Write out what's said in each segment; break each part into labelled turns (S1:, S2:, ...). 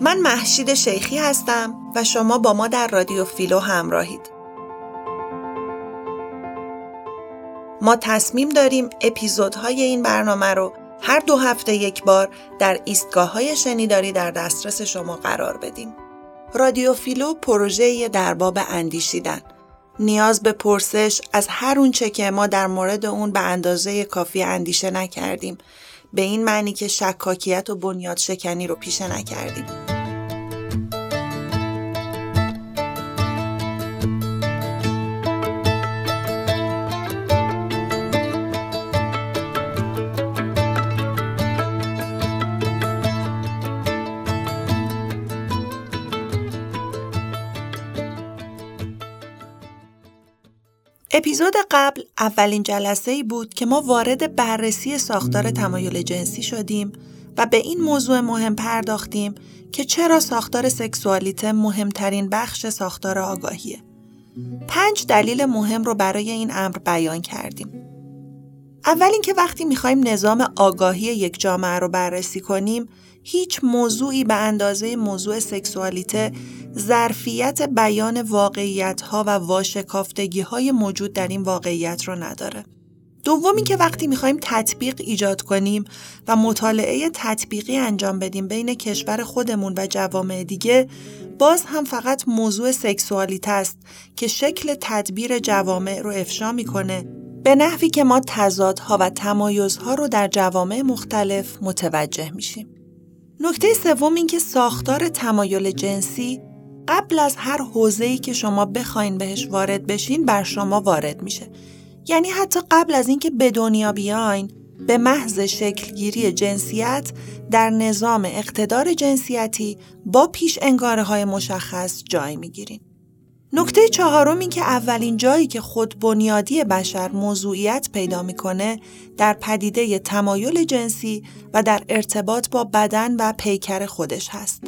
S1: من محشید شیخی هستم و شما با ما در رادیو فیلو همراهید. ما تصمیم داریم اپیزودهای این برنامه رو هر دو هفته یک بار در ایستگاه های شنیداری در دسترس شما قرار بدیم. رادیو فیلو پروژه در باب اندیشیدن. نیاز به پرسش از هر اونچه که ما در مورد اون به اندازه کافی اندیشه نکردیم به این معنی که شکاکیت و بنیاد شکنی رو پیشه نکردیم. اپیزود قبل اولین جلسه ای بود که ما وارد بررسی ساختار تمایل جنسی شدیم و به این موضوع مهم پرداختیم که چرا ساختار سکسوالیته مهمترین بخش ساختار آگاهیه. پنج دلیل مهم رو برای این امر بیان کردیم. اول اینکه وقتی می‌خوایم نظام آگاهی یک جامعه رو بررسی کنیم هیچ موضوعی به اندازه موضوع سکسوالیته ظرفیت بیان واقعیت ها و واشکافتگی های موجود در این واقعیت رو نداره. دومی که وقتی می‌خوایم تطبیق ایجاد کنیم و مطالعه تطبیقی انجام بدیم بین کشور خودمون و جوامع دیگه باز هم فقط موضوع سکسوالیته است که شکل تدبیر جوامع رو افشا می‌کنه به نحوی که ما تضادها و تمایزها رو در جوامع مختلف متوجه میشیم. نکته سوم این که ساختار تمایل جنسی قبل از هر حوزه‌ای که شما بخواین بهش وارد بشین بر شما وارد میشه. یعنی حتی قبل از اینکه به دنیا بیاین به محض شکلگیری جنسیت در نظام اقتدار جنسیتی با پیش انگاره های مشخص جای می‌گیرین. نکته چهارم این که اولین جایی که خود بنیادی بشر موضوعیت پیدا می‌کنه در پدیده تمایل جنسی و در ارتباط با بدن و پیکر خودش هست.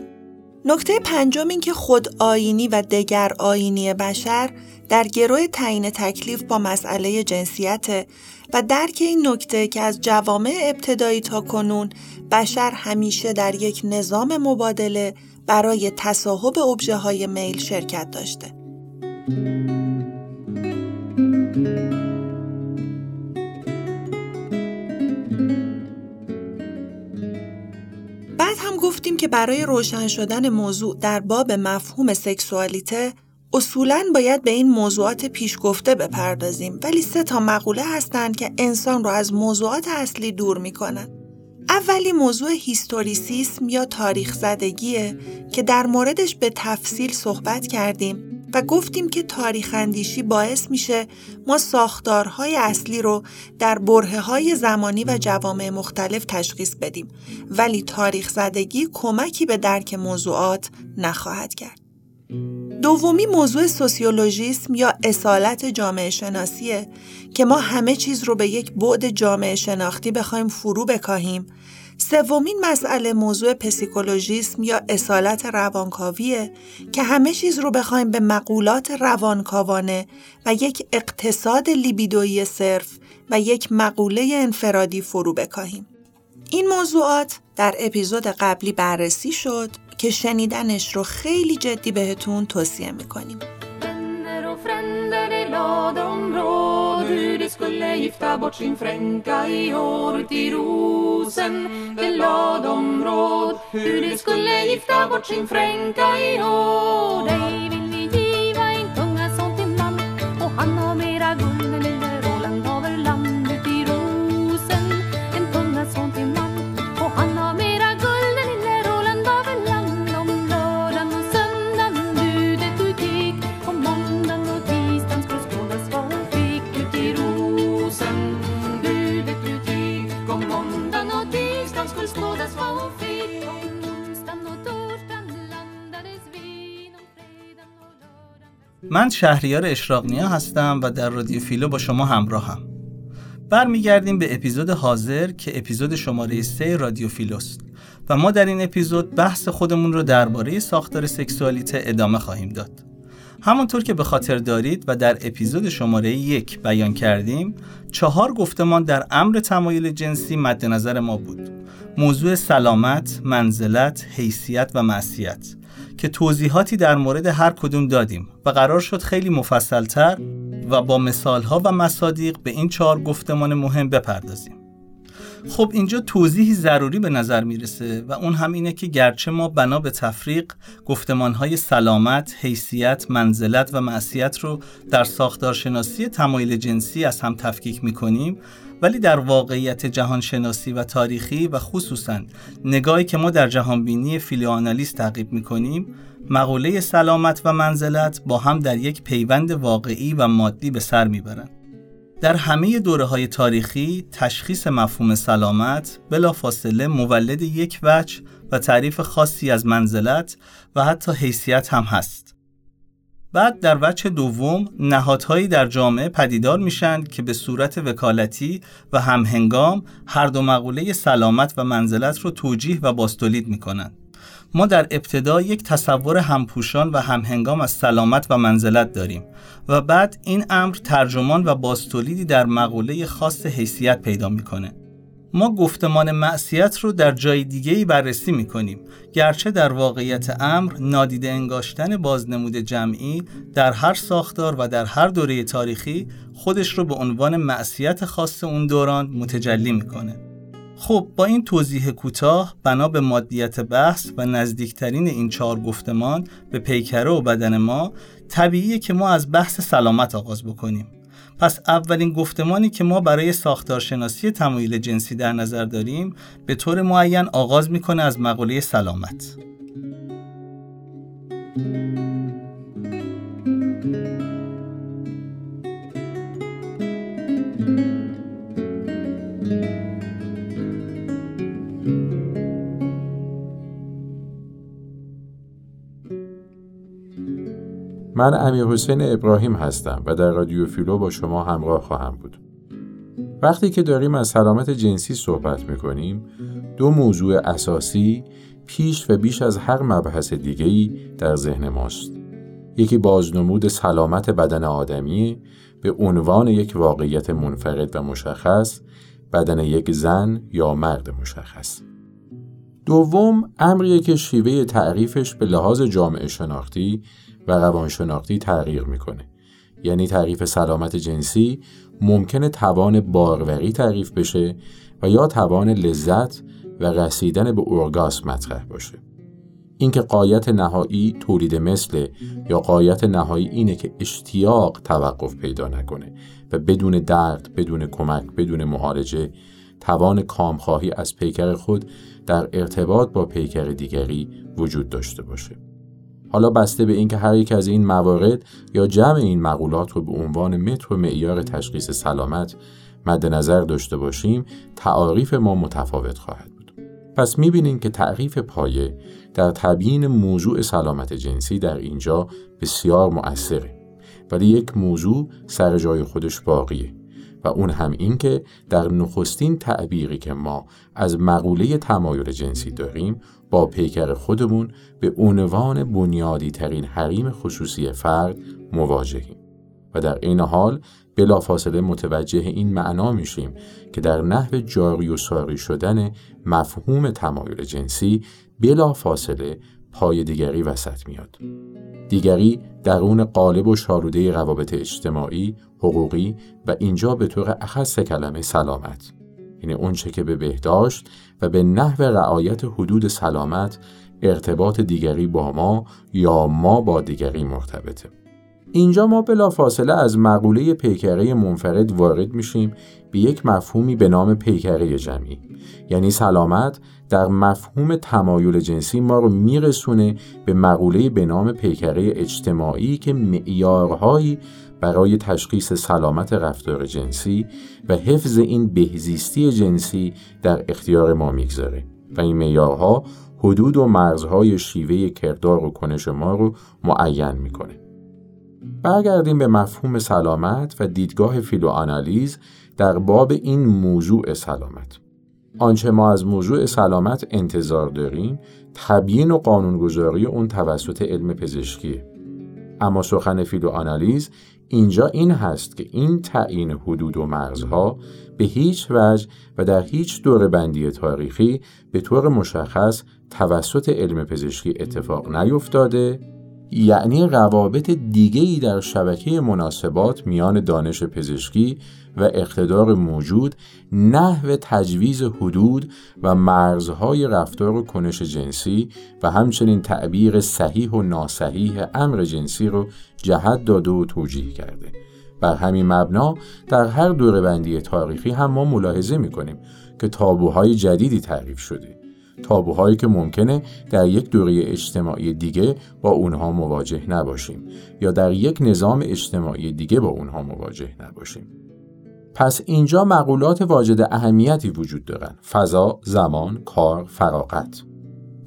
S1: نکته پنجم این که خود آینی و دگر آینی بشر در گروه تعیین تکلیف با مسئله جنسیت و درک این نکته که از جوامع ابتدایی تا کنون بشر همیشه در یک نظام مبادله برای تصاحب ابژه های میل شرکت داشته. گفتیم که برای روشن شدن موضوع در باب مفهوم سکسوالیته اصولا باید به این موضوعات پیش گفته بپردازیم ولی سه تا مقوله هستند که انسان رو از موضوعات اصلی دور می‌کنن. اولی موضوع هیستوریسیسم یا تاریخ زدگیه که در موردش به تفصیل صحبت کردیم و گفتیم که تاریخ اندیشی باعث میشه ما ساختارهای اصلی رو در بره های زمانی و جوامع مختلف تشخیص بدیم ولی تاریخ زدگی کمکی به درک موضوعات نخواهد کرد. دومی موضوع سوسیولوژیسم یا اصالت جامعه شناسیه که ما همه چیز رو به یک بعد جامعه شناختی بخوایم فرو بکاهیم سومین مسئله موضوع پسیکولوژیسم یا اصالت روانکاویه که همه چیز رو بخوایم به مقولات روانکاوانه و یک اقتصاد لیبیدویی صرف و یک مقوله انفرادی فرو بکاهیم. این موضوعات در اپیزود قبلی بررسی شد که şenidenش رو خیلی جدی بهتون توصیه می‌کنیم. De lade om råd hur de skulle gifta bort sin fränka i år till rosen. Det lade om råd hur de skulle gifta bort sin fränka i år. Dig vill vi giva
S2: من شهریار اشراقنیا هستم و در رادیو فیلو با شما همراهم. برمیگردیم به اپیزود حاضر که اپیزود شماره 3 رادیو فیلوست و ما در این اپیزود بحث خودمون رو درباره ساختار سکسوالیته ادامه خواهیم داد. همانطور که به خاطر دارید و در اپیزود شماره یک بیان کردیم چهار گفتمان در امر تمایل جنسی مد نظر ما بود موضوع سلامت، منزلت، حیثیت و معصیت که توضیحاتی در مورد هر کدوم دادیم و قرار شد خیلی مفصلتر و با مثالها و مصادیق به این چهار گفتمان مهم بپردازیم. خب اینجا توضیحی ضروری به نظر می‌رسه و اون هم اینه که گرچه ما بنا به تفریق گفتمانهای سلامت، حیثیت، منزلت و معصیت رو در ساختارشناسی تمایل جنسی از هم تفکیک می‌کنیم ولی در واقعیت جهانشناسی و تاریخی و خصوصا نگاهی که ما در جهانبینی فیلیوانالیست تعقیب می‌کنیم مقوله سلامت و منزلت با هم در یک پیوند واقعی و مادی به سر می‌برند در همه دوره های تاریخی تشخیص مفهوم سلامت فاصله مولد یک وجه و تعریف خاصی از منزلت و حتی حیثیت هم هست. بعد در وجه دوم نهادهایی در جامعه پدیدار میشن که به صورت وکالتی و همهنگام هر دو مقوله سلامت و منزلت رو توجیه و باستولید می‌کنند. ما در ابتدا یک تصور همپوشان و همهنگام از سلامت و منزلت داریم و بعد این امر ترجمان و باستولیدی در مقوله خاص حیثیت پیدا می‌کنه ما گفتمان معصیت رو در جای دیگه بررسی می کنیم گرچه در واقعیت امر نادیده انگاشتن بازنمود جمعی در هر ساختار و در هر دوره تاریخی خودش رو به عنوان معصیت خاص اون دوران متجلی می‌کنه. خب با این توضیح کوتاه بنا به مادیت بحث و نزدیکترین این چهار گفتمان به پیکره و بدن ما طبیعیه که ما از بحث سلامت آغاز بکنیم. پس اولین گفتمانی که ما برای ساختارشناسی تمایل جنسی در نظر داریم به طور معین آغاز می‌کنه از مقوله سلامت.
S3: من امیر حسین ابراهیم هستم و در رادیو فیلو با شما همراه خواهم بود. وقتی که داریم از سلامت جنسی صحبت می‌کنیم دو موضوع اساسی پیش و بیش از هر مبحث دیگهی در ذهن ماست. یکی بازنمود سلامت بدن آدمی به عنوان یک واقعیت منفرد و مشخص بدن یک زن یا مرد مشخص. دوم امریه که شیوه تعریفش به لحاظ جامعه شناختی و روانشناختی تغییر می‌کنه. یعنی تعریف سلامت جنسی ممکنه توان باروری تعریف بشه و یا توان لذت و رسیدن به ارگاسم مطرح باشه. اینکه قایت نهایی تولید مثل یا قایت نهایی اینه که اشتیاق توقف پیدا نکنه و بدون درد بدون کمک بدون معالجه توان کامخواهی از پیکر خود در ارتباط با پیکر دیگری وجود داشته باشه. حالا بسته به اینکه هر یک از این موارد یا جمع این مقولات رو به عنوان متر و معیار تشخیص سلامت مد نظر داشته باشیم تعاریف ما متفاوت خواهد بود. پس می‌بینیم که تعریف پایه در تبیین موضوع سلامت جنسی در اینجا بسیار مؤثره. ولی یک موضوع سر جای خودش باقیه و اون هم این که در نخستین تعبیری که ما از مقوله تمایل جنسی داریم با پیکر خودمون به عنوان بنیادی ترین حریم خصوصی فرد مواجهیم و در این حال بلافاصله متوجه این معنا میشیم که در نحو جاری و ساری شدن مفهوم تمایل جنسی بلافاصله پای دیگری وسط میاد. دیگری درون قالب و شاروده روابط اجتماعی، حقوقی و اینجا به طور اخص کلمه سلامت. یعنی اونچه که به بهداشت و به نحو رعایت حدود سلامت ارتباط دیگری با ما یا ما با دیگری مرتبطه. اینجا ما بلا فاصله از مقوله پیکره منفرد وارد میشیم به یک مفهومی به نام پیکره جمعی. یعنی سلامت در مفهوم تمایل جنسی ما رو میرسونه به مقوله به نام پیکره اجتماعی که معیارهایی برای تشخیص سلامت رفتار جنسی و حفظ این بهزیستی جنسی در اختیار ما می‌گذاره و این معیارها حدود و مرزهای شیوه کردار و کنش ما رو معین می‌کنه. برگردیم به مفهوم سلامت و دیدگاه فیلوآنالیز در باب این موضوع سلامت. آنچه ما از موضوع سلامت انتظار داریم تبیین و قانونگذاری اون توسط علم پزشکیه اما سخن فیلوآنالیز اینجا این هست که این تعیین حدود و مرزها به هیچ وجه و در هیچ دور بندی تاریخی به طور مشخص توسط علم پزشکی اتفاق نیفتاده یعنی روابط دیگهی در شبکه مناسبات میان دانش پزشکی و اقتدار موجود نحو تجویز حدود و مرزهای رفتار و کنش جنسی و همچنین تعبیر صحیح و ناصحیح امر جنسی رو جهت داده و توجیه کرده. بر همین مبنا در هر بندی تاریخی هم ما ملاحظه می‌کنیم که تابوهای جدیدی تعریف شده. تابوهایی که ممکنه در یک دوره اجتماعی دیگه با اونها مواجه نباشیم یا در یک نظام اجتماعی دیگه با اونها مواجه نباشیم. پس اینجا مقولات واجد اهمیتی وجود دارن. فضا، زمان، کار، فراغت.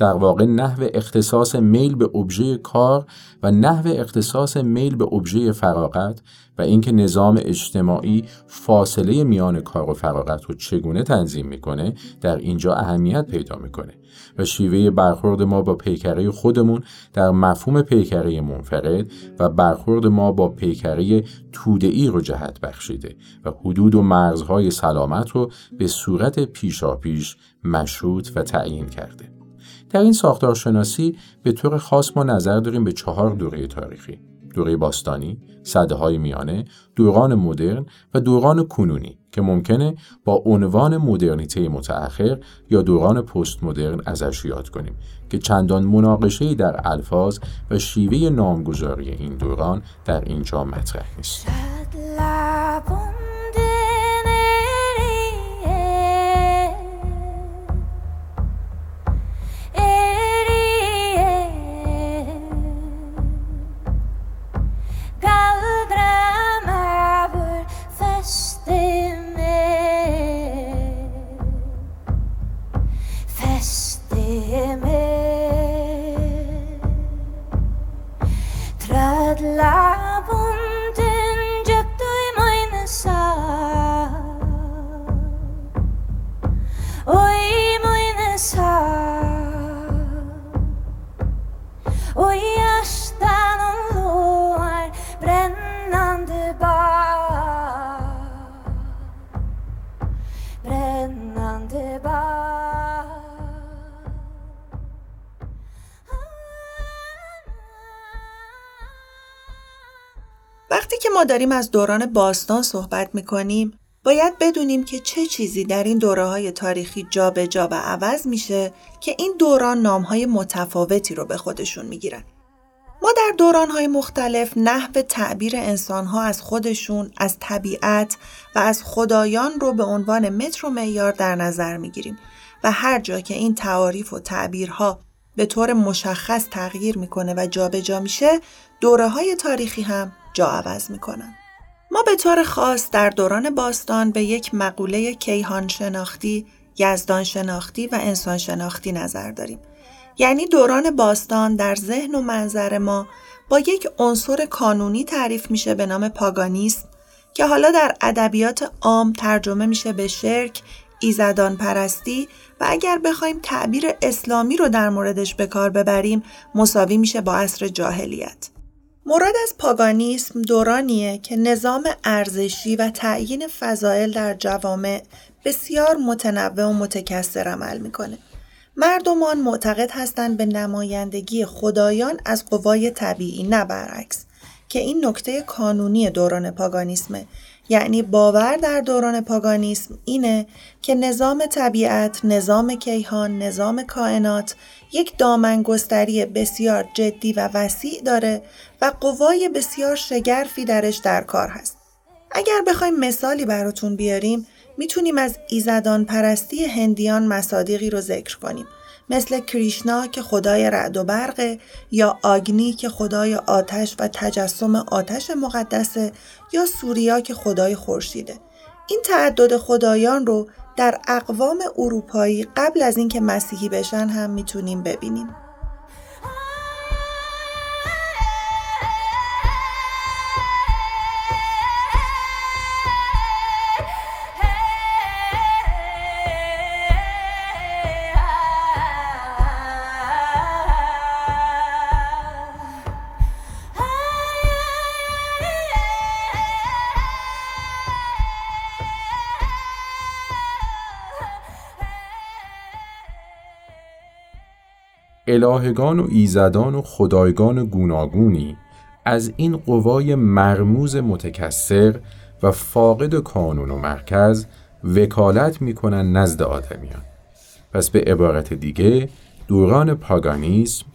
S3: در واقع نحو اختصاص میل به ابژه کار و نحو اختصاص میل به ابژه فراغت و اینکه نظام اجتماعی فاصله میان کار و فراغت رو چگونه تنظیم می‌کنه در اینجا اهمیت پیدا می‌کنه و شیوه برخورد ما با پیکره خودمون در مفهوم پیکره منفرد و برخورد ما با پیکره تودعی رو جهت بخشیده و حدود و مرزهای سلامت رو به صورت پیشاپیش مشروط و تعیین کرده. در این ساختارشناسی به طور خاص ما نظر داریم به چهار دوره تاریخی دوره باستانی، صده های میانه، دوران مدرن و دوران کنونی که ممکنه با عنوان مدرنیته متأخر یا دوران پست مدرن ازش یاد کنیم که چندان مناقشه در الفاظ و شیوه نامگذاری این دوران در اینجا مطرح نیست.
S1: داریم از دوران باستان صحبت می‌کنیم باید بدونیم که چه چیزی در این دوره های تاریخی جابجا جا و عوض میشه که این دوران نام های متفاوتی رو به خودشون می‌گیرن. ما در دوران های مختلف نحو تعبیر انسان ها از خودشون، از طبیعت و از خدایان رو به عنوان متر و معیار در نظر می‌گیریم و هر جا که این تعاریف و تعبیرها به طور مشخص تغییر می‌کنه و جابجا جا میشه دوره های تاریخی هم جا عوض می‌کنن. ما به طور خاص در دوران باستان به یک مقوله کیهان شناختی، یزدان شناختی و انسان شناختی نظر داریم. یعنی دوران باستان در ذهن و منظر ما با یک عنصر کانونی تعریف میشه به نام پاگانیسم که حالا در ادبیات عام ترجمه میشه به شرک، ایزدان پرستی و اگر بخوایم تعبیر اسلامی رو در موردش به کار ببریم مساوی میشه با عصر جاهلیت. مراد از پاگانیسم دورانیه که نظام ارزشی و تعیین فضائل در جوامع بسیار متنوع و متکثر عمل می‌کنه. مردمان معتقد هستند به نمایندگی خدایان از قوای طبیعی نه برعکس که این نکته کانونی دوران پاگانیسمه یعنی باور در دوران پاگانیسم اینه که نظام طبیعت، نظام کیهان، نظام کائنات یک دامنگستری بسیار جدی و وسیع داره و قوای بسیار شگرفی درش در کار هست. اگر بخوایم مثالی براتون بیاریم می‌تونیم از ایزدان پرستی هندیان مصادیقی رو ذکر کنیم مثل کریشنا که خدای رعد و برقه یا آگنی که خدای آتش و تجسم آتش مقدسه یا سوریا که خدای خورشیده. این تعدد خدایان رو در اقوام اروپایی قبل از اینکه مسیحی بشن هم می‌تونیم ببینیم.
S3: الهگان و ایزدان و خدایگان گوناگونی. از این قوای مرموز متکسر و فاقد کانون و مرکز وکالت می‌کنن نزد آدمیان. پس به عبارت دیگه دوران پاگانیسم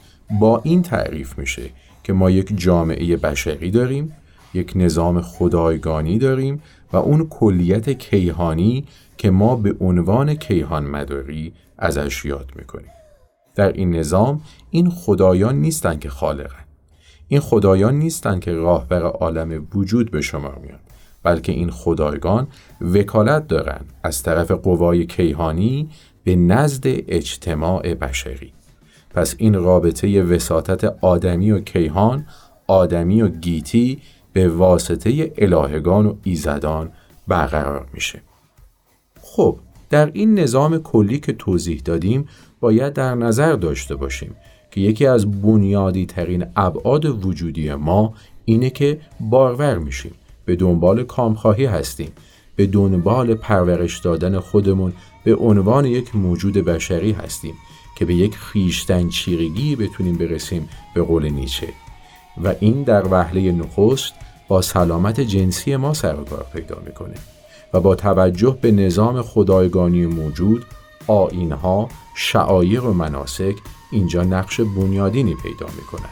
S3: با این تعریف میشه که ما یک جامعه بشری داریم یک نظام خدایگانی داریم و اون کلیت کیهانی که ما به عنوان کیهان مداری ازش یاد می‌کنیم. در این نظام این خدایان نیستند که خالقن. این خدایان نیستند که راهبر عالم وجود به شما میان بلکه این خدایگان وکالت دارند از طرف قوای کیهانی به نزد اجتماع بشری. پس این رابطه وساطت آدمی و کیهان آدمی و گیتی به واسطه الهگان و ایزدان برقرار میشه. خب در این نظام کلی که توضیح دادیم باید در نظر داشته باشیم که یکی از بنیادی ترین ابعاد وجودی ما اینه که بارور میشیم به دنبال کامخواهی هستیم به دنبال پرورش دادن خودمون به عنوان یک موجود بشری هستیم که به یک خیشتن چیرگی بتونیم برسیم به قول نیچه. و این در وهله نخست با سلامت جنسی ما سر کار پیدا می‌کنه و با توجه به نظام خدایگانی موجود آینها، شعایق و مناسک اینجا نقش بنیادینی پیدا می‌کنن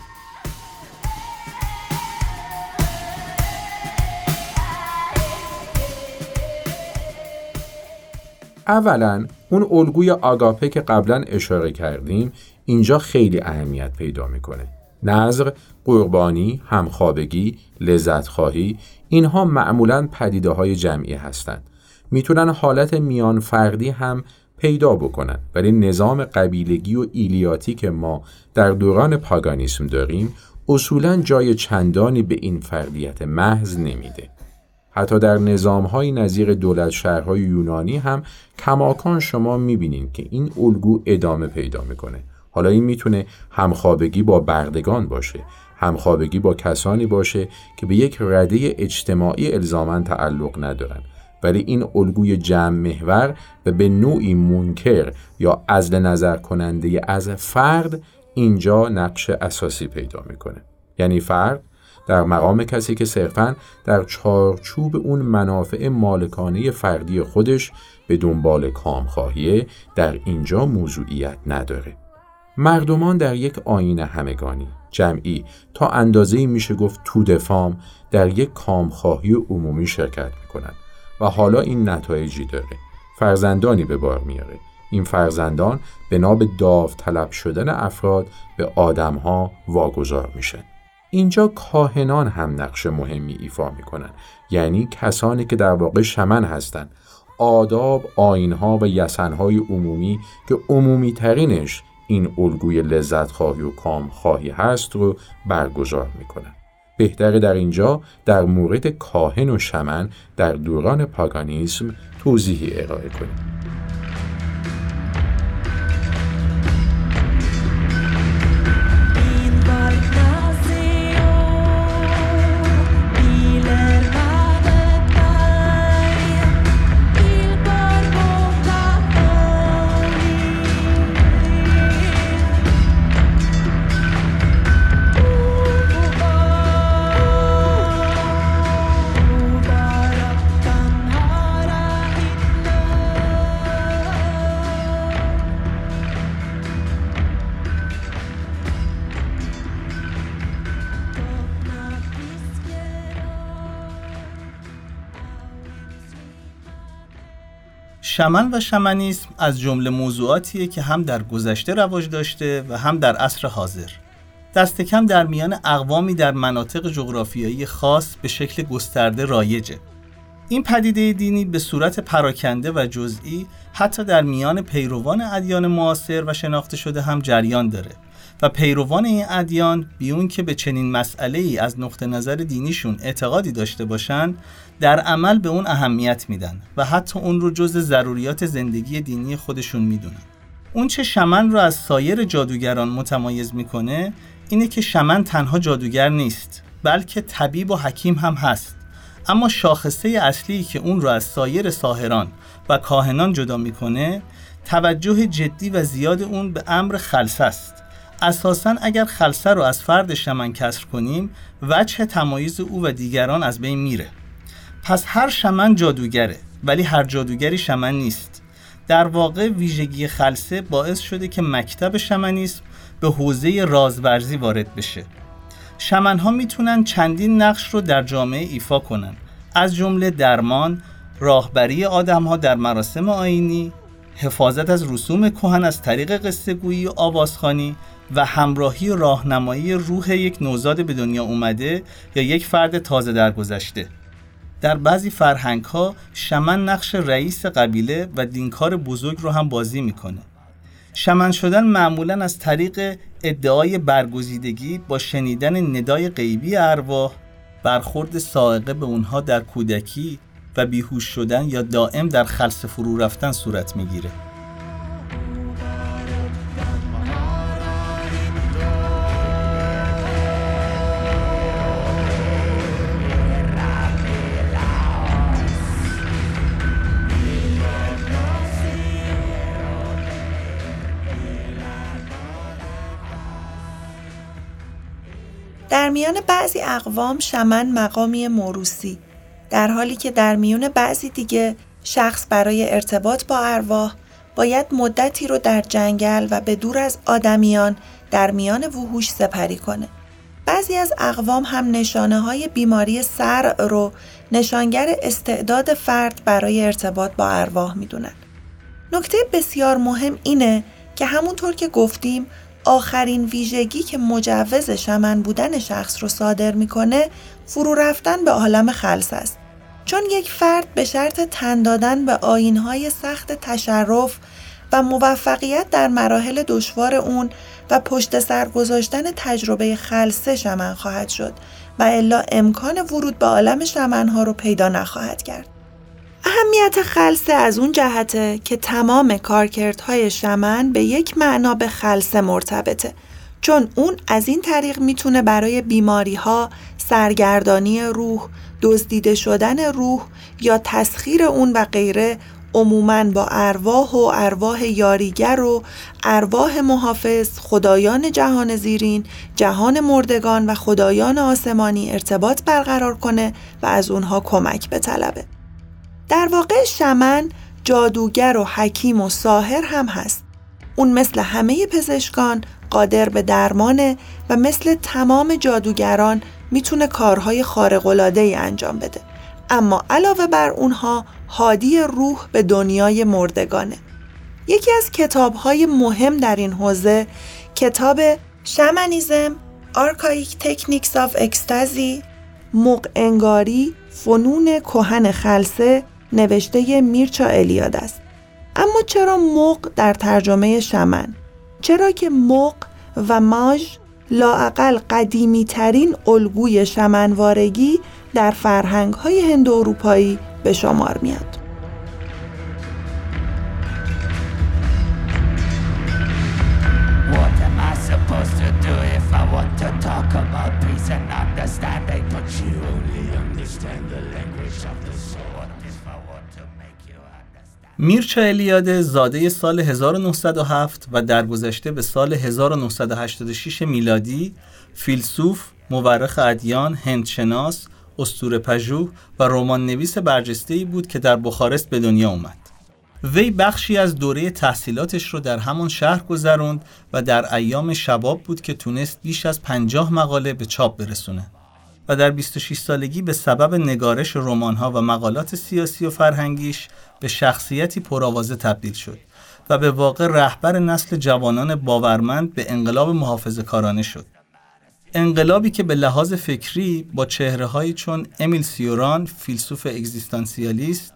S3: اولا اون الگوی آگاپه که قبلا اشاره کردیم اینجا خیلی اهمیت پیدا می‌کنه نظر، قربانی، همخوابگی، لذتخواهی اینها معمولا پدیده های جمعی هستند. می‌تونن حالت میان فردی هم پیدا بکنن ولی نظام قبیلگی و ایلیاتی که ما در دوران پاگانیسم داریم اصولا جای چندانی به این فردیت محض نمیده. حتی در نظامهای نظیر دولت شهرهای یونانی هم کماکان شما می‌بینید که این الگو ادامه پیدا می‌کنه. حالا این می‌تونه همخوابگی با بردگان باشه همخوابگی با کسانی باشه که به یک رده اجتماعی الزامن تعلق ندارن ولی این الگوی جمع محور و به نوعی منکر یا ازل نظر کننده از فرد اینجا نقش اساسی پیدا می‌کنه. یعنی فرد در مقام کسی که صرفا در چارچوب اون منافع مالکانه فردی خودش به دنبال کامخواهیه در اینجا موضوعیت نداره. مردمان در یک آین همگانی جمعی تا اندازه میشه گفت تو دفام در یک کامخواهی عمومی شرکت می‌کنن و حالا این نتایجی داره. فرزندانی به بار میاره. این فرزندان به ناب داوطلب شدن افراد به آدمها واگذار میشن. اینجا کاهنان هم نقش مهمی ایفا می‌کنن. یعنی کسانی که در واقع شمن هستند آداب، آینها و یسنهای عمومی که عمومی ترینش این الگوی لذت خواهی و کام خواهی هست رو برگزار می‌کنن. بهتره در اینجا در مورد کاهن و شمن در دوران پاگانیسم توضیحی ارائه کنیم.
S2: شمن و شمنیسم از جمله موضوعاتیه که هم در گذشته رواج داشته و هم در عصر حاضر. دست کم در میان اقوامی در مناطق جغرافیایی خاص به شکل گسترده رایجه. این پدیده دینی به صورت پراکنده و جزئی حتی در میان پیروان ادیان معاصر و شناخته شده هم جریان داره و پیروان این ادیان بیون که به چنین مسئله ای از نقطه نظر دینیشون اعتقادی داشته باشن در عمل به اون اهمیت میدن و حتی اون رو جز ضروریات زندگی دینی خودشون می‌دونن. اون چه شمن رو از سایر جادوگران متمایز می‌کنه اینه که شمن تنها جادوگر نیست بلکه طبیب و حکیم هم هست. اما شاخصه اصلی که اون رو از سایر ساهران و کاهنان جدا می‌کنه توجه جدی و زیاد اون به امر خلص است. اساسا اگر خلصه رو از فرد شمن کسر کنیم وجه تمایز او و دیگران از بین میره. پس هر شمن جادوگره ولی هر جادوگری شمن نیست. در واقع ویژگی خلصه باعث شده که مکتب شمنیسم به حوزه رازورزی وارد بشه. شمن ها می‌تونن چندین نقش رو در جامعه ایفا کنن. از جمله درمان، راهبری آدم ها در مراسم آینی، حفاظت از رسوم کهن از طریق قصه گویی و آوازخانی و همراهی راهنمایی روح یک نوزاد به دنیا اومده یا یک فرد تازه درگذشته. در بعضی فرهنگ ها شمن نقش رئیس قبیله و دینکار بزرگ رو هم بازی می‌کنه. شمن شدن معمولا از طریق ادعای برگزیدگی با شنیدن ندای غیبی ارواح برخورد سائقه به اونها در کودکی و بیهوش شدن یا دائم در خلص فرو رفتن صورت می‌گیره
S1: در میان بعضی اقوام شمن مقامی موروسی در حالی که در میون بعضی دیگه شخص برای ارتباط با ارواح باید مدتی رو در جنگل و به دور از آدمیان در میان وحوش سپری کنه. بعضی از اقوام هم نشانه های بیماری سر رو نشانگر استعداد فرد برای ارتباط با ارواح می‌دونن. نکته بسیار مهم اینه که همونطور که گفتیم آخرین ویژگی که مجوز شمن بودن شخص رو صادر می‌کنه فرو رفتن به عالم خلص است. چون یک فرد به شرط تن دادن به آینهای سخت تشرف و موفقیت در مراحل دشوار اون و پشت سر گذاشتن تجربه خلصه شمن خواهد شد و الا امکان ورود به عالم شمنها رو پیدا نخواهد کرد. اهمیت خلصه از اون جهته که تمام کارکردهای شمن به یک معنا به خلصه مرتبطه. چون اون از این طریق می‌تونه برای بیماری ها، سرگردانی روح، دزدیده شدن روح یا تسخیر اون و غیره عموما با ارواح و ارواح یاریگر و ارواح محافظ خدایان جهان زیرین جهان مردگان و خدایان آسمانی ارتباط برقرار کنه و از اونها کمک بطلبه در واقع شمن جادوگر و حکیم و ساهر هم هست. اون مثل همه پزشکان قادر به درمانه و مثل تمام جادوگران می‌تونه کارهای خارق‌العاده ای انجام بده. اما علاوه بر اونها هادی روح به دنیای مردگانه. یکی از کتابهای مهم در این حوزه کتاب شمنیزم Archaic Techniques of Ecstasy مغ انگاری فنون کهن خلسه نوشته میرچا الیاده است اما چرا مغ در ترجمه شمن چرا که مغ و ماژ لااقل قدیمی ترین الگوی شمنوارگی در فرهنگ های هند اروپایی به شمار میاد.
S2: میرچا الیاده زاده سال 1907 و در گذشته به سال 1986 میلادی فیلسوف، مورخ ادیان، هندشناس، استور و رمان نویس برجسته بود که در بخارست به دنیا اومد. وی بخشی از دوره تحصیلاتش رو در همان شهر گذروند و در ایام شباب بود که تونست بیش از پنجاه مقاله به چاپ برسونه. و در 26 سالگی به سبب نگارش رمان‌ها و مقالات سیاسی و فرهنگیش به شخصیتی پرآوازه تبدیل شد و به واقع رهبر نسل جوانان باورمند به انقلاب محافظه کارانه شد. انقلابی که به لحاظ فکری با چهره چون امیل سیوران فیلسوف اگزیستانسیالیست،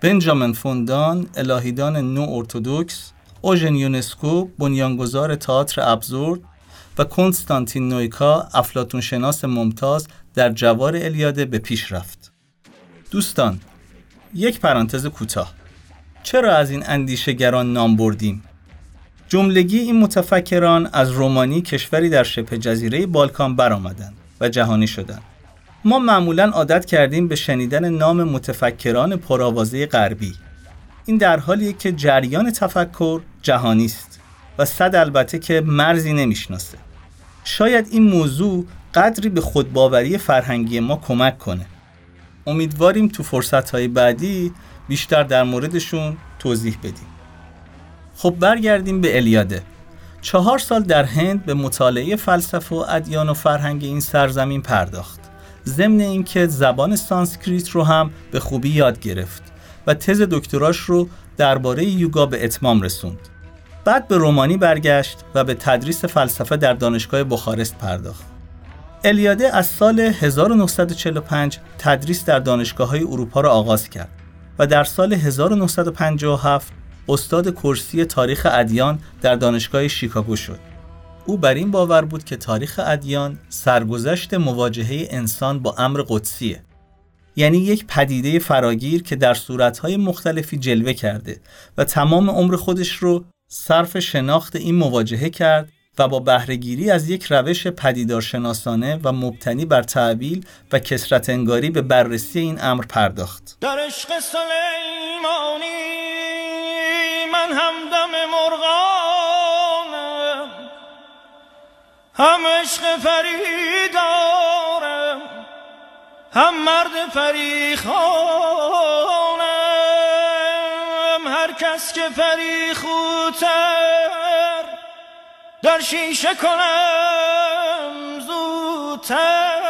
S2: بنجامین فوندان الهیدان نو ارتودکس، اوژن یونسکو بنیانگذار تئاتر ابزورد و کنستانتین نویکا افلاتون شناس ممتاز در جوار الیاده به پیش رفت. دوستان، یک پرانتز کوتاه. چرا از این اندیشگران نام بردیم؟ جملگی این متفکران از رومانی کشوری در شبه جزیره بالکان برآمدند و جهانی شدند. ما معمولا عادت کردیم به شنیدن نام متفکران پرآوازه غربی. این در حالیه که جریان تفکر جهانی است و صد البته که مرزی نمی‌شناسه. شاید این موضوع قدری به خودباوری فرهنگی ما کمک کنه. امیدواریم تو فرصتهای بعدی بیشتر در موردشون توضیح بدیم. خب برگردیم به الیاده. چهار سال در هند به مطالعه فلسفه و ادیان و فرهنگ این سرزمین پرداخت. ضمن اینکه زبان سانسکریت رو هم به خوبی یاد گرفت و تز دکتراش رو درباره یوگا به اتمام رسوند. بعد به رومانی برگشت و به تدریس فلسفه در دانشگاه بخارست پرداخت الیاده از سال 1945 تدریس در دانشگاه های اروپا را آغاز کرد و در سال 1957 استاد کرسی تاریخ ادیان در دانشگاه شیکاگو شد. او بر این باور بود که تاریخ ادیان سرگذشت مواجهه انسان با امر قدسیه. یعنی یک پدیده فراگیر که در صورتهای مختلفی جلوه کرده و تمام عمر خودش رو صرف شناخت این مواجهه کرد و با بهرهگیری از یک روش پدیدارشناسانه و مبتنی بر تعبیل و کسرت انگاری به بررسی این امر پرداخت.
S4: در عشق سلیمانی من همدم مرغانم هم عشق فریدارم هم مرد فریخانم کس که فریخوتر. در شیشه کنم زودتر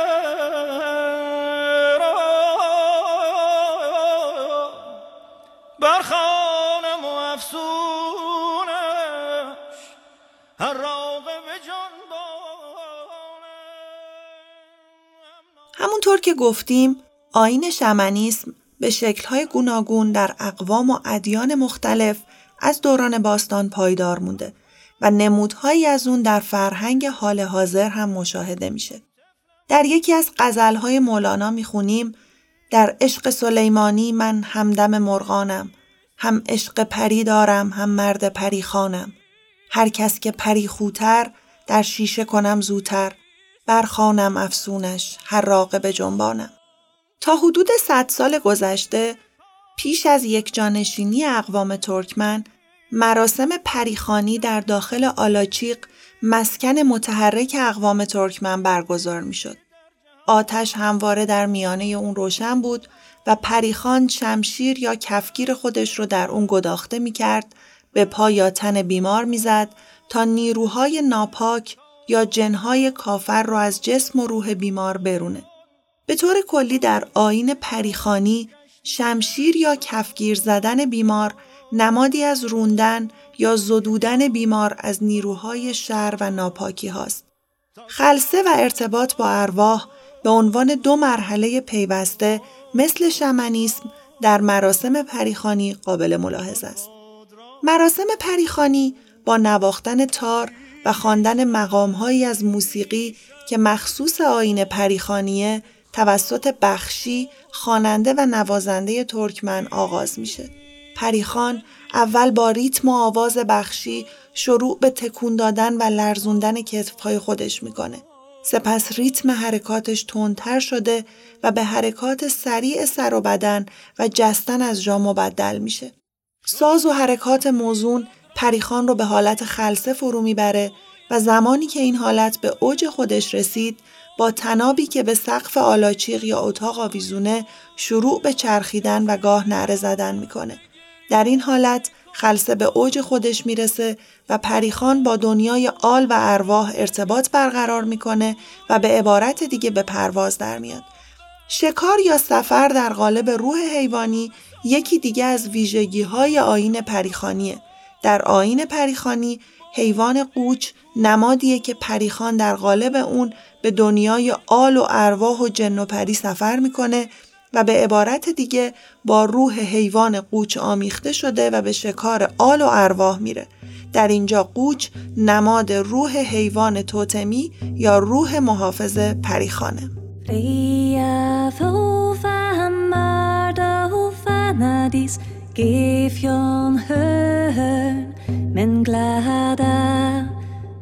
S4: برخانم و افسونش هر راقب جان
S1: همونطور که گفتیم آین شمنیسم به شکلهای گوناگون در اقوام و ادیان مختلف از دوران باستان پایدار مونده و نمودهایی از اون در فرهنگ حال حاضر هم مشاهده میشه. در یکی از غزلهای مولانا می‌خونیم در عشق سلیمانی من همدم مرغانم هم عشق پری دارم هم مرد پری خانم هر کس که پری خوتر در شیشه کنم زوتر برخانم افسونش هر راقب جنبانم تا حدود صد سال گذشته پیش از یک جانشینی اقوام ترکمن مراسم پریخانی در داخل آلاچیق مسکن متحرک اقوام ترکمن برگزار می شد. آتش همواره در میانه اون روشن بود و پریخان شمشیر یا کفگیر خودش رو در اون گداخته می کرد به پا یا تن بیمار می‌زد تا نیروهای ناپاک یا جنهای کافر رو از جسم و روح بیمار برونه. به طور کلی در آین پریخانی شمشیر یا کفگیر زدن بیمار نمادی از روندن یا زدودن بیمار از نیروهای شر و ناپاکی هاست. خلصه و ارتباط با ارواح به عنوان دو مرحله پیوسته مثل شمنیسم در مراسم پریخانی قابل ملاحظه است. مراسم پریخانی با نواختن تار و خواندن مقامهایی از موسیقی که مخصوص آین پریخانیه توسط بخشی خواننده و نوازنده ترکمن آغاز میشه. پریخان اول با ریتم و آواز بخشی شروع به تکون دادن و لرزوندن کتفهای خودش می‌کنه. سپس ریتم حرکاتش تندتر شده و به حرکات سریع سر و بدن و جستن از جا مبدل میشه. ساز و حرکات موزون پریخان رو به حالت خلصه فرو می‌بره و زمانی که این حالت به اوج خودش رسید با تنابی که به سقف آلاچیق یا اتاق آویزونه شروع به چرخیدن و گاه نره زدن می‌کنه. در این حالت خلصه به اوج خودش می‌رسه و پریخان با دنیای آل و ارواح ارتباط برقرار می‌کنه و به عبارت دیگه به پرواز در میاد. شکار یا سفر در قالب روح حیوانی یکی دیگه از ویژگی های آین پریخانیه. در آین پریخانی حیوان قوچ نمادیه که پریخان در قالب اون به دنیای آل و ارواح و جن و پری سفر می‌کنه و به عبارت دیگه با روح حیوان قوچ آمیخته شده و به شکار آل و ارواح میره. در اینجا قوچ نماد روح حیوان توتمی یا روح محافظ پریخانه.
S5: Men glada,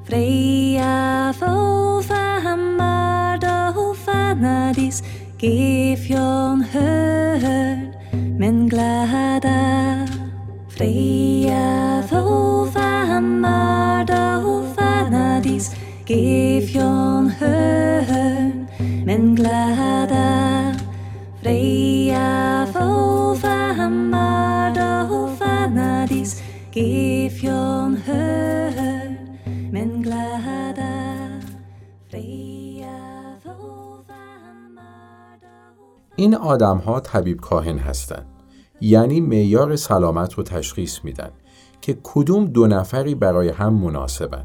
S5: freja vålfahammar då fanadis Gefjon hörn. Men glada, freja vålfahammar då fanadis Gefjon hörn. Men glada, freja vålfahammar då fanadis Gefjon men glada förfammar
S3: این آدم ها طبیب کاهن هستند یعنی معیار سلامت رو تشخیص میدن که کدوم دو نفری برای هم مناسبن.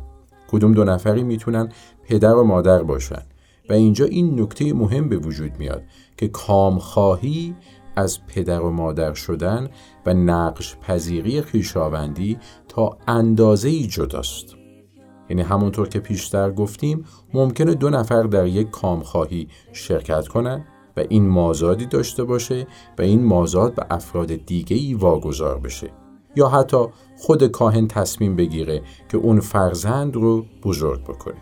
S3: کدوم دو نفری می‌تونن پدر و مادر باشن. و اینجا این نکته مهم به وجود میاد که کامخواهی از پدر و مادر شدن و نقش پذیری خیشاوندی تا اندازه ای جداست. یعنی همونطور که پیشتر گفتیم ممکنه دو نفر در یک کامخواهی شرکت کنند و این مازادی داشته باشه و این مازاد به افراد دیگه ای واگذار بشه. یا حتی خود کاهن تصمیم بگیره که اون فرزند رو بزرگ بکنه.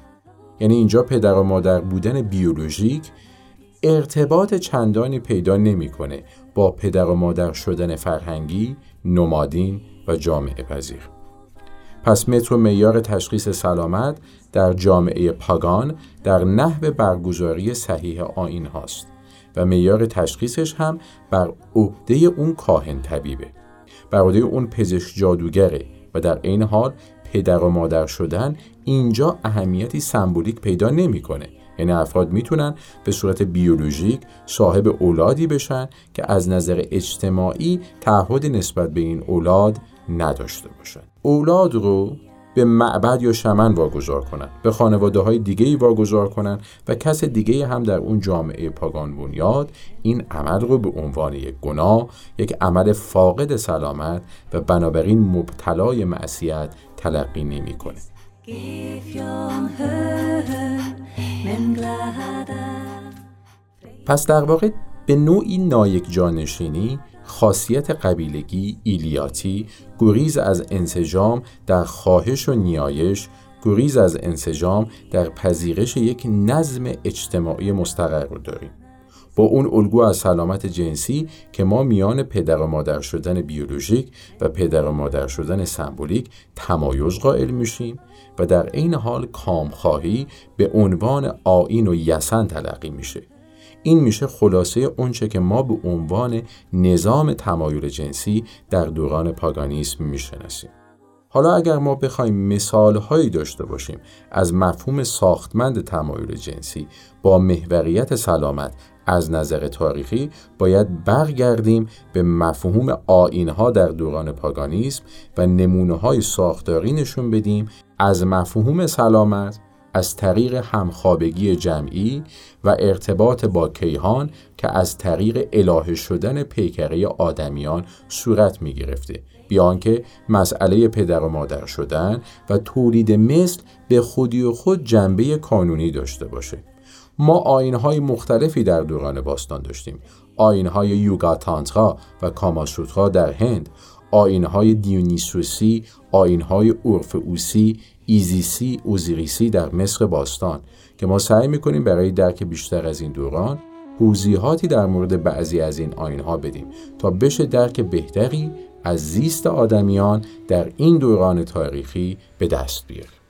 S3: یعنی اینجا پدر و مادر بودن بیولوژیک ارتباط چندانی پیدا نمی‌کنه با پدر و مادر شدن فرهنگی، نمادین و جامعه پذیر. پس متر و معیار تشخیص سلامت در جامعه پاگان در نحو برگزاری صحیح آین هاست و معیار تشخیصش هم بر عهده اون کاهن طبیبه بر عهده اون پزشک جادوگره و در این حال پدر و مادر شدن اینجا اهمیتی سمبولیک پیدا نمی‌کنه یعنی افراد می‌تونن به صورت بیولوژیک صاحب اولادی بشن که از نظر اجتماعی تعهد نسبت به این اولاد نداشته باشن اولاد رو به معبد یا شمن واگذار کنن به خانواده های دیگه ای واگذار کنن و کس دیگه هم در اون جامعه پاگان بنیاد این عمل رو به عنوان یک گناه یک عمل فاقد سلامت و بنابراین مبتلای معصیت تلقی نمی‌کنه. پس در واقع به نوعی نایک جانشینی خاصیت قبیلگی ایلیاتی گریز از انسجام در خواهش و نیایش گریز از انسجام در پذیرش یک نظم اجتماعی مستقر رو داریم. با اون الگو از سلامت جنسی که ما میان پدر و مادر شدن بیولوژیک و پدر و مادر شدن سمبولیک تمایز قائل میشیم. و در عین حال کامخواهی به عنوان آین و یسن تلقی میشه. این میشه خلاصه اونچه که ما به عنوان نظام تمایل جنسی در دوران پاگانیسم می‌شناسیم. حالا اگر ما بخوایم مثال هایی داشته باشیم از مفهوم ساختمند تمایل جنسی با محوریت سلامت از نظر تاریخی باید برگردیم به مفهوم آینها در دوران پاگانیسم و نمونه های ساختاری نشون بدیم از مفهوم سلامت از طریق همخوابگی جمعی و ارتباط با کیهان که از طریق الهه شدن پیکره آدمیان صورت می گرفته بیان که مسئله پدر و مادر شدن و تولید مثل به خودی و خود جنبه کانونی داشته باشه. ما آینهای مختلفی در دوران باستان داشتیم. آینهای یوگا تانترا و کاماسوترا در هند آینهای دیونیسوسی آینهای عرف اوسی ایزیسی اوزیریسی در مصر باستان که ما سعی می‌کنیم برای درک بیشتر از این دوران توضیحاتی در مورد بعضی از این آینها بدیم تا بشه درک بهتری از زیست آدمیان در این دوران تاریخی به دست بیاریم.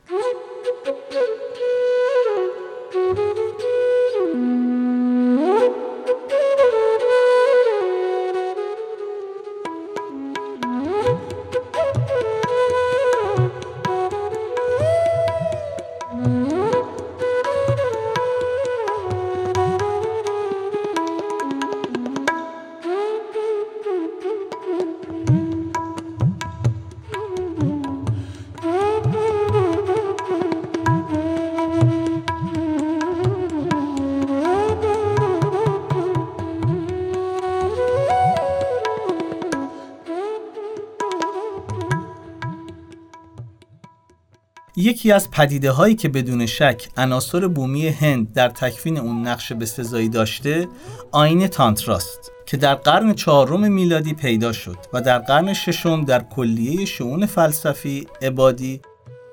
S2: یکی از پدیده هایی که بدون شک عناصر بومی هند در تکوین اون نقش بسزایی داشته آین تانتراست که در قرن چهارم میلادی پیدا شد و در قرن ششم در کلیه شعون فلسفی، عبادی،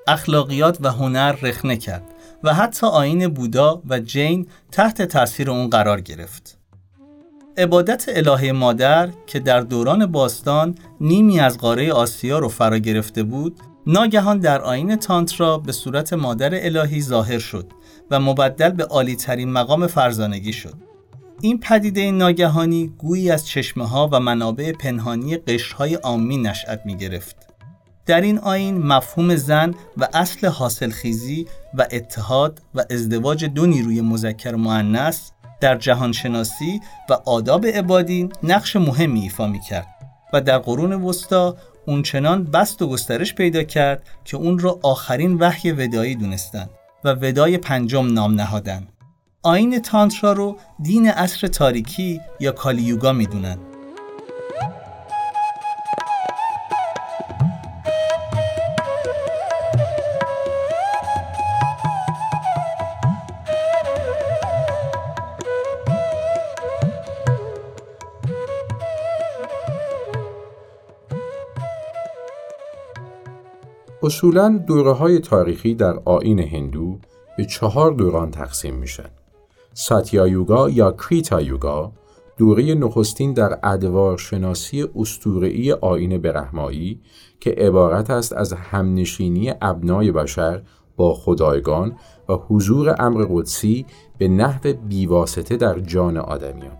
S2: اخلاقیات و هنر رخنه کرد و حتی آین بودا و جین تحت تاثیر اون قرار گرفت. عبادت الهه مادر که در دوران باستان نیمی از قاره آسیا رو فرا گرفته بود ناگهان در آین تانترا به صورت مادر الهی ظاهر شد و مبدل به عالی ترین مقام فرزانگی شد. این پدیده ناگهانی گویی از چشمه ها و منابع پنهانی قشرهای آمی نشأت می گرفت. در این آین مفهوم زن و اصل حاصلخیزی و اتحاد و ازدواج دو نیروی مذکر مؤنث در جهانشناسی و آداب عبادی نقش مهمی ایفا می کرد و در قرون وسطا اونچنان بست و گسترش پیدا کرد که اون را آخرین وحی ودایی دونستند و ودای پنجم نام نهادند. آین تانترا رو دین عصر تاریکی یا کالیوگا می‌دونن
S3: اصولا دوره های تاریخی در آین هندو به چهار دوران تقسیم میشن. ساتیا یوگا یا کریتا یوگا دوره نخستین در ادوار شناسی استورعی آین برهمایی که عبارت است از همنشینی ابنای بشر با خدایگان و حضور امر قدسی به نحو بیواسطه در جان آدمیان.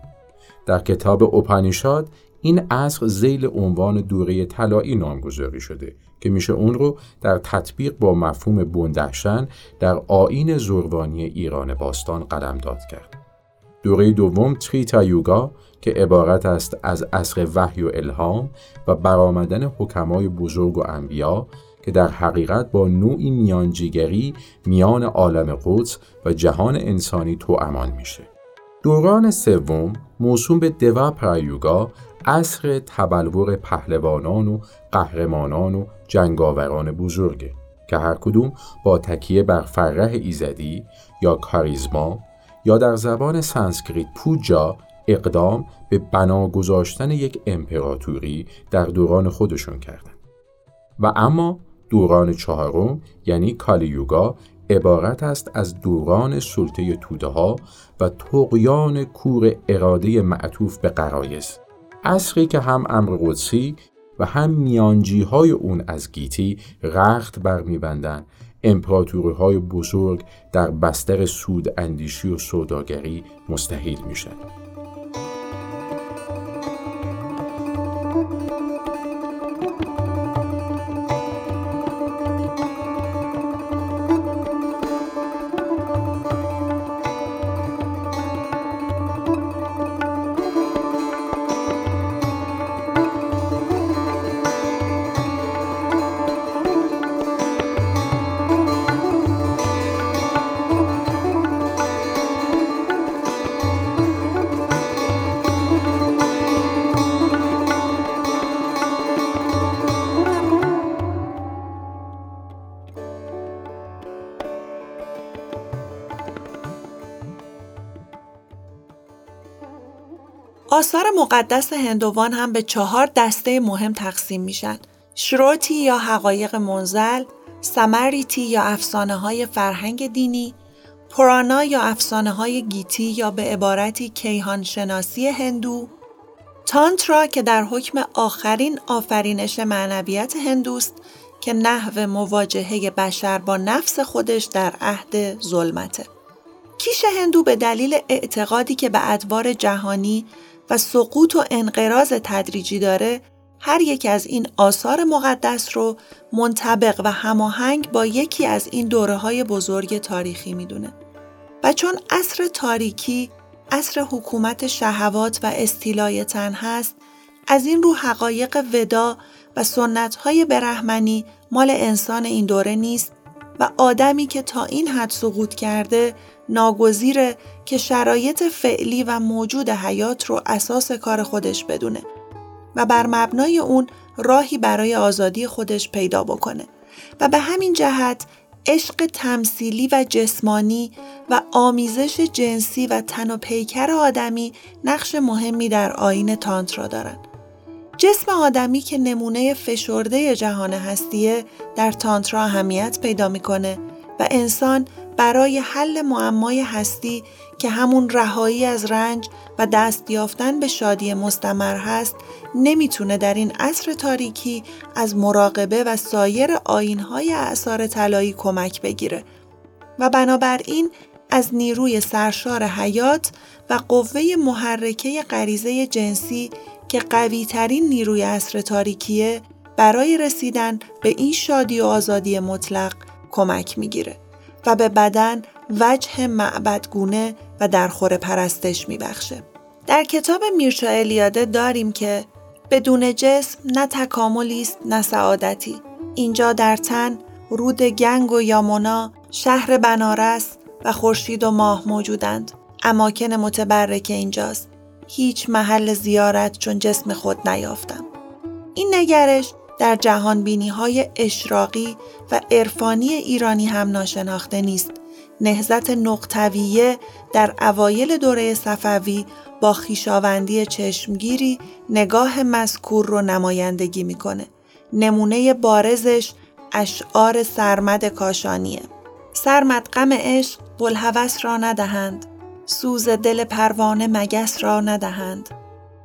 S3: در کتاب اوپانیشاد این عصر زیل عنوان دوره طلایی نامگذاری شده که میشه اون رو در تطبیق با مفهوم بندهشن در آین زروانی ایران باستان داد کرد. دوره دوم تریتا یوگا که عبارت است از عصر وحی و الهام و برآمدن حکمای بزرگ و انبیا که در حقیقت با نوعی میانجیگری میان عالم قدس و جهان انسانی تو امان میشه. دوران سوم موسوم به دواپارا یوگا عصر تبلور پهلوانان و قهرمانان و جنگاوران بزرگه که هر کدوم با تکیه بر فره ایزدی یا کاریزما یا در زبان سانسکریت پوجا اقدام به بنا گذاشتن یک امپراتوری در دوران خودشون کردند. و اما دوران چهارم یعنی کالی یوگا عبارت است از دوران سلطه توده ها و تقیان کور اراده معطوف به قرایز اصری که هم امر قدسی و هم میانجی های اون از گیتی رخت برمیبندند امپراتوری های بزرگ در بستر سود اندیشی و سوداگری مستحیل میشن.
S1: آثار مقدس هندوان هم به چهار دسته مهم تقسیم میشن. شروتی یا حقایق منزل، سمریتی یا افسانه های فرهنگ دینی، پرانا یا افسانه های گیتی یا به عبارتی کیهان شناسی هندو، تانترا که در حکم آخرین آفرینش معنویت هندوست که نحو مواجهه بشر با نفس خودش در عهد ظلمته. کیش هندو به دلیل اعتقادی که به ادوار جهانی و سقوط و انقراض تدریجی داره هر یک از این آثار مقدس رو منطبق و هماهنگ با یکی از این دوره های بزرگ تاریخی می‌دونه. و چون عصر تاریکی عصر حکومت شهوات و استیلای تن هست از این رو حقایق ودا و سنت های برهمنی مال انسان این دوره نیست و آدمی که تا این حد سقوط کرده ناگزیره که شرایط فعلی و موجود حیات رو اساس کار خودش بدونه و بر مبنای اون راهی برای آزادی خودش پیدا بکنه و به همین جهت عشق تمثیلی و جسمانی و آمیزش جنسی و تن و پیکر آدمی نقش مهمی در آین تانترا دارن. جسم آدمی که نمونه فشرده جهان هستیه در تانترا اهمیت پیدا می‌کنه و انسان برای حل معمای هستی که همون رهایی از رنج و دست یافتن به شادی مستمر هست نمی‌تونه در این عصر تاریکی از مراقبه و سایر آینهای اعثار طلایی کمک بگیره. و بنابراین از نیروی سرشار حیات و قوه محرکه غریزه جنسی که قوی ترین نیروی عصر تاریکیه برای رسیدن به این شادی و آزادی مطلق کمک می‌گیره و به بدن وجه معبدگونه و درخور پرستش میبخشه. در کتاب میرچا الیاده داریم که بدون جسم نه تکاملی است نه سعادتی. اینجا در تن رود گنگ و یامونا، شهر بنارس و خورشید و ماه موجودند. اماکن متبرک اینجاست. هیچ محل زیارت چون جسم خود نیافتم. این نگرش در جهان بینی های اشراقی و عرفانی ایرانی هم ناشناخته نیست. نهزت نقطویه در اوایل دوره صفوی با خیشاوندی چشمگیری نگاه مذکور رو نمایندگی می‌کنه. نمونه بارزش اشعار سرمد کاشانیه. سرمد غم عشق بلحوث را ندهند. سوز دل پروانه مگس را ندهند.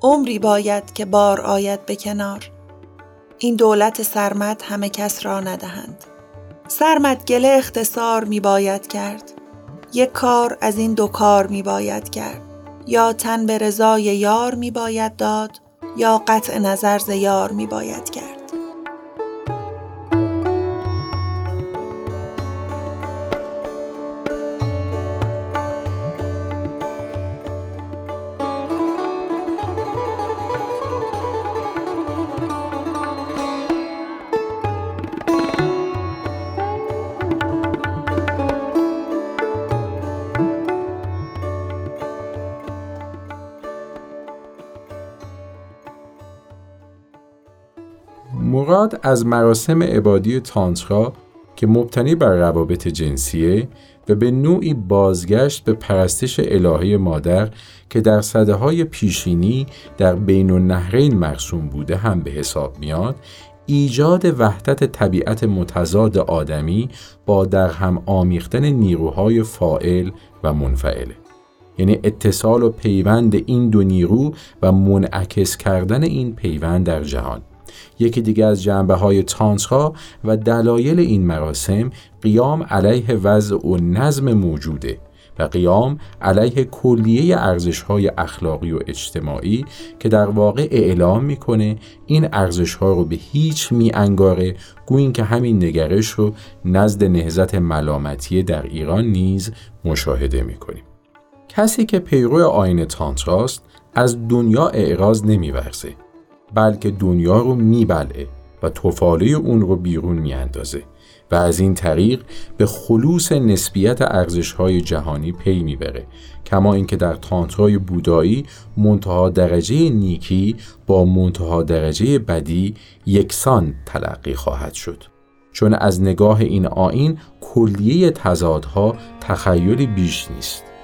S1: عمری باید که بار آید به کنار. این دولت سرمد همه کس را ندهند. سرمد گله اختصار می باید کرد. یک کار از این دو کار می باید کرد. یا تن به رضای یار می باید داد یا قطع نظر ز یار می باید کرد.
S3: مراد از مراسم عبادی تانترا که مبتنی بر روابط جنسیه و به نوعی بازگشت به پرستش الهه مادر که در صده های پیشینی در بین النهرین مرسوم بوده هم به حساب میاد ایجاد وحدت طبیعت متضاد آدمی با در هم آمیختن نیروهای فائل و منفعله یعنی اتصال و پیوند این دو نیرو و منعکس کردن این پیوند در جهان. یکی دیگه از جنبه های تانترا و دلایل این مراسم قیام علیه وضع و نظم موجوده و قیام علیه کلیه ارزش های اخلاقی و اجتماعی که در واقع اعلام می‌کنه این ارزش ها رو به هیچ می انگاره گوین که همین نگرش رو نزد نهزت ملامتی در ایران نیز مشاهده می‌کنیم. کسی که پیرو آین تانتراست از دنیا اعراض نمیورزه. بلکه دنیا رو میبلعه و توفاله اون رو بیرون میاندازه و از این طریق به خلوص نسبیت ارزش‌های جهانی پی می‌بره کما اینکه در تانترای بودایی منتها درجه نیکی با منتها درجه بدی یکسان تلقی خواهد شد. چون از نگاه این آین کلیه تضادها تخیلی بیش نیست.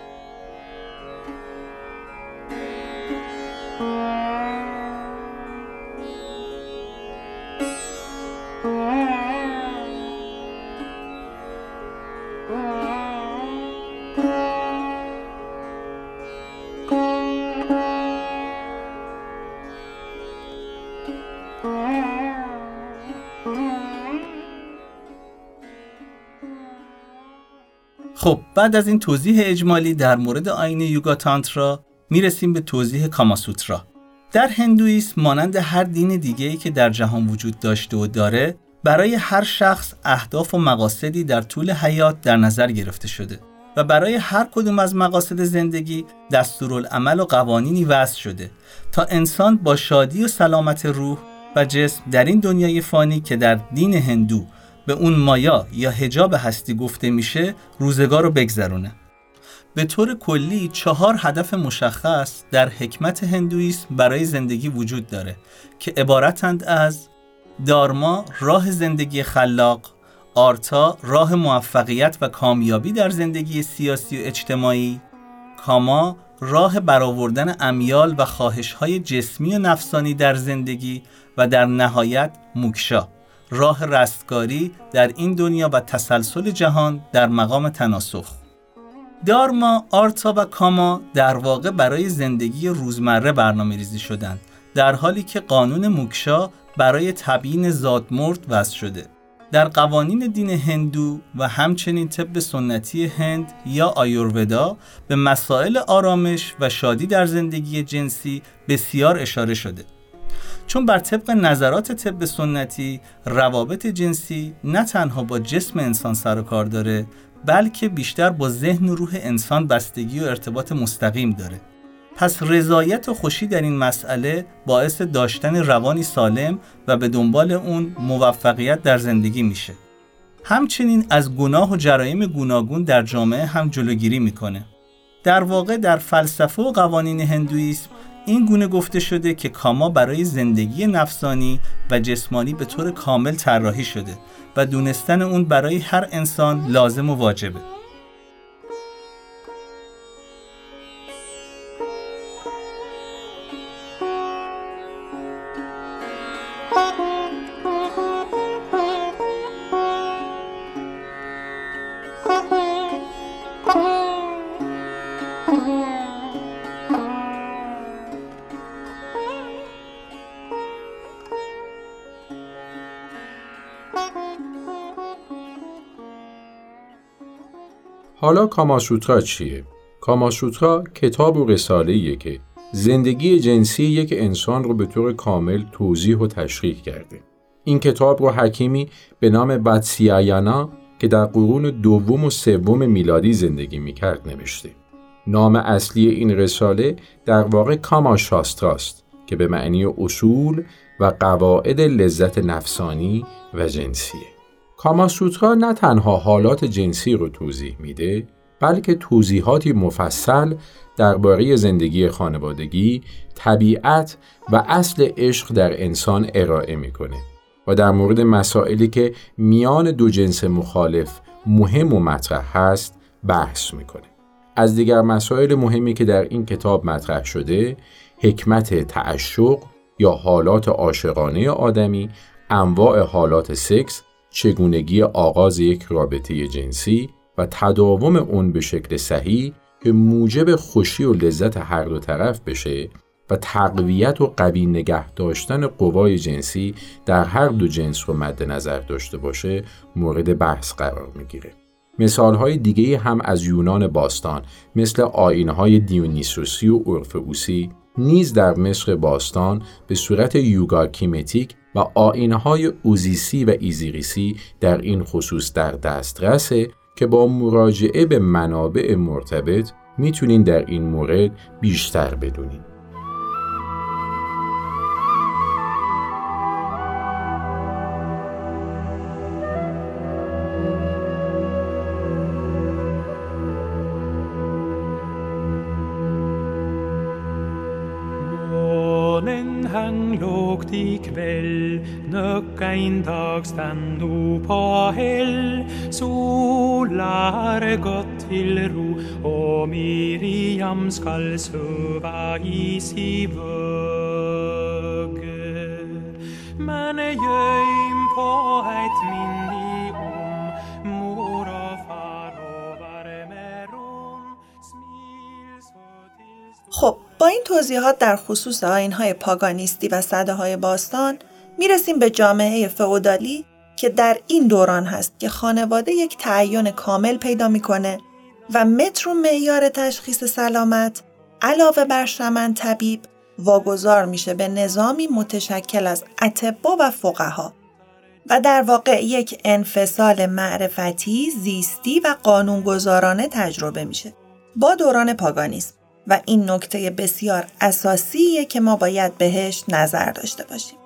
S2: خب بعد از این توضیح اجمالی در مورد آین یوگا تانترا می‌رسیم به توضیح کاماسوترا. در هندویسم مانند هر دین دیگه‌ای که در جهان وجود داشته و داره برای هر شخص اهداف و مقاصدی در طول حیات در نظر گرفته شده و برای هر کدوم از مقاصد زندگی دستورالعمل و قوانینی وضع شده تا انسان با شادی و سلامت روح و جسم در این دنیای فانی که در دین هندو به اون مایا یا هجاب هستی گفته میشه روزگار رو بگذرونه. به طور کلی چهار هدف مشخص در حکمت هندویسم برای زندگی وجود داره که عبارتند از دارما راه زندگی خلاق آرتا راه موفقیت و کامیابی در زندگی سیاسی و اجتماعی کاما راه برآوردن امیال و خواهشهای جسمی و نفسانی در زندگی و در نهایت موکشا. راه رستگاری در این دنیا و تسلسل جهان در مقام تناسخ. دارما، آرتا و کاما در واقع برای زندگی روزمره برنامه ریزی شدند در حالی که قانون موکشا برای تبیین زادمرد وضع شده. در قوانین دین هندو و همچنین طب سنتی هند یا آیورودا به مسائل آرامش و شادی در زندگی جنسی بسیار اشاره شده. چون بر طبق نظرات طب سنتی روابط جنسی نه تنها با جسم انسان سر و کار داره بلکه بیشتر با ذهن و روح انسان بستگی و ارتباط مستقیم داره پس رضایت و خوشی در این مسئله باعث داشتن روانی سالم و به دنبال اون موفقیت در زندگی میشه. همچنین از گناه و جرایم گوناگون در جامعه هم جلوگیری می‌کنه. در واقع در فلسفه و قوانین هندویسم این گونه گفته شده که کاما برای زندگی نفسانی و جسمانی به طور کامل طراحی شده و دونستن اون برای هر انسان لازم و واجبه.
S3: حالا کاماسوترا چیه؟ کاماسوترا کتاب و رساله که زندگی جنسی یک انسان رو به طور کامل توضیح و تشریح کرده. این کتاب رو حکیمی به نام باتسیایانا که در قرون دوم و سوم میلادی زندگی می‌کرد نوشته. نام اصلی این رساله در واقع کاماشاستراست که به معنی اصول و قواعد لذت نفسانی و جنسیه. کاماسوترا نه تنها حالات جنسی رو توضیح میده بلکه توضیحاتی مفصل درباره زندگی خانوادگی، طبیعت و اصل عشق در انسان ارائه می‌کنه و در مورد مسائلی که میان دو جنس مخالف مهم و مطرح هست بحث می‌کنه. از دیگر مسائل مهمی که در این کتاب مطرح شده، حکمت تعشق یا حالات عاشقانه آدمی، انواع حالات سکس چگونگی آغاز یک رابطه جنسی و تداوم اون به شکل صحیح که موجب خوشی و لذت هر دو طرف بشه و تقویت و قوی نگه داشتن قوای جنسی در هر دو جنس رو مد نظر داشته باشه مورد بحث قرار می‌گیره. مثال های دیگه هم از یونان باستان مثل آینه های دیونیسوسی و اورفئوسی نیز در مصر باستان به صورت یوگا کیمتیک و آینه های اوزیسی و ایزیریسی در این خصوص در دسترسه که با مراجعه به منابع مرتبط می‌تونین در این مورد بیشتر بدونین.
S6: Nöcka en dag stann du på häll Solar gott till ro och Miriam skall söva i si vugge Men göm på ett minne
S1: خب با این توضیحات در خصوص آینهای پاگانیستی و صده های باستان می‌رسیم به جامعه فئودالی که در این دوران هست که خانواده یک تعین کامل پیدا می‌کنه و متر و معیار تشخیص سلامت علاوه بر شمن طبیب واگذار میشه به نظامی متشکل از اتبا و فقها و در واقع یک انفصال معرفتی، زیستی و قانونگذارانه تجربه میشه با دوران پاگانیسم و این نکته بسیار اساسیه که ما باید بهش نظر داشته باشیم.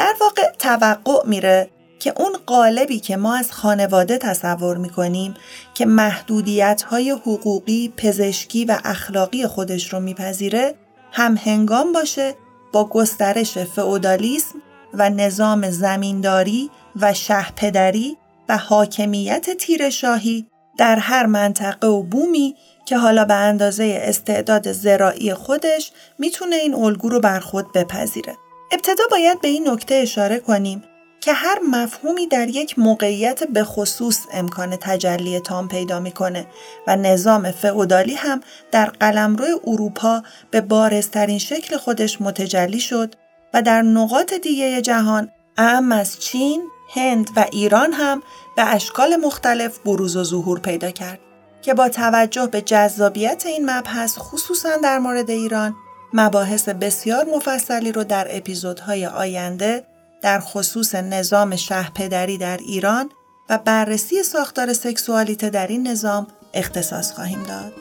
S1: در واقع توقع میره که اون قالبی که ما از خانواده تصور می‌کنیم که محدودیت های حقوقی، پزشکی و اخلاقی خودش رو میپذیره هم هنگام باشه با گسترش فئودالیسم و نظام زمینداری و شهپدری و حاکمیت تیرشاهی در هر منطقه و بومی که حالا به اندازه استعداد زراعی خودش می‌تونه این الگو رو بر خود بپذیره. ابتدا باید به این نکته اشاره کنیم که هر مفهومی در یک موقعیت به خصوص امکان تجلی تام پیدا می‌کنه و نظام فئودالی هم در قلمرو اروپا به بارزترین شکل خودش متجلی شد و در نقاط دیگه جهان اهم از چین، هند و ایران هم به اشکال مختلف بروز و ظهور پیدا کرد که با توجه به جذابیت این مبحث خصوصا در مورد ایران مباحث بسیار مفصلی رو در اپیزودهای آینده در خصوص نظام شهپدری در ایران و بررسی ساختار سکسوالیته در این نظام اختصاص خواهیم داد.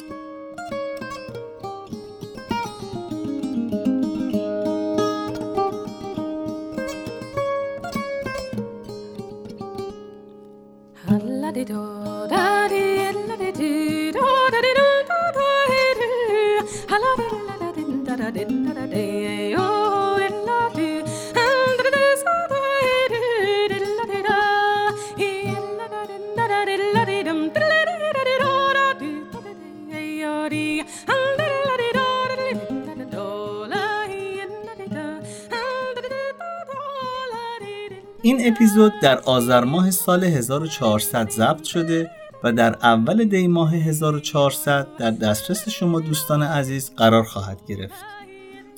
S2: این اپیزود در آذر ماه سال 1400 ضبط شده و در اول دی ماه 1400 در دسترس شما دوستان عزیز قرار خواهد گرفت.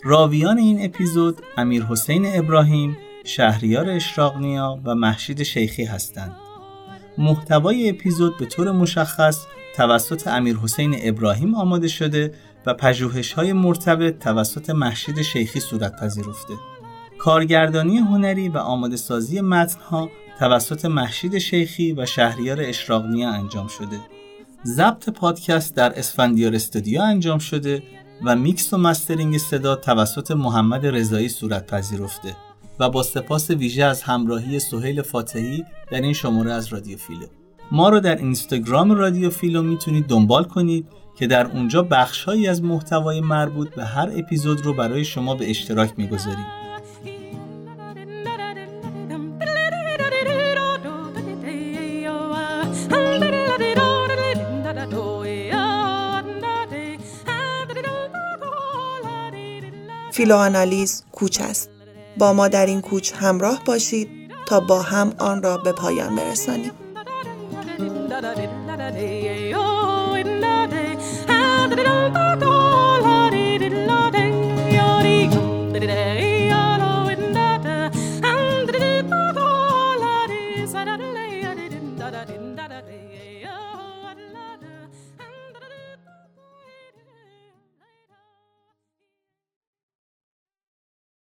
S2: راویان این اپیزود امیر حسین ابراهیم، شهریار اشراقنیا و محشید شیخی هستند. محتوای اپیزود به طور مشخص توسط امیر حسین ابراهیم آماده شده و پژوهش های مرتبط توسط محشید شیخی صورت پذیرفته. کارگردانی هنری و آماده سازی متنها توسط مهشید شیخی و شهریار اشراق‌نیا انجام شده. ضبط پادکست در اسفندیار استودیو انجام شده و میکس و مسترینگ صدا توسط محمد رضایی صورت پذیرفته و با سپاس ویژه از همراهی سهیل فاتحی در این شماره از رادیو فیلو. ما رو در اینستاگرام رادیو فیلو می‌تونید دنبال کنید که در اونجا بخشهایی از محتوای مربوط به هر اپیزود رو برای شما به اشتراک می‌گذاریم.
S1: فیلوآنالیز کوچ است با ما در این کوچ همراه باشید تا با هم آن را به پایان برسانیم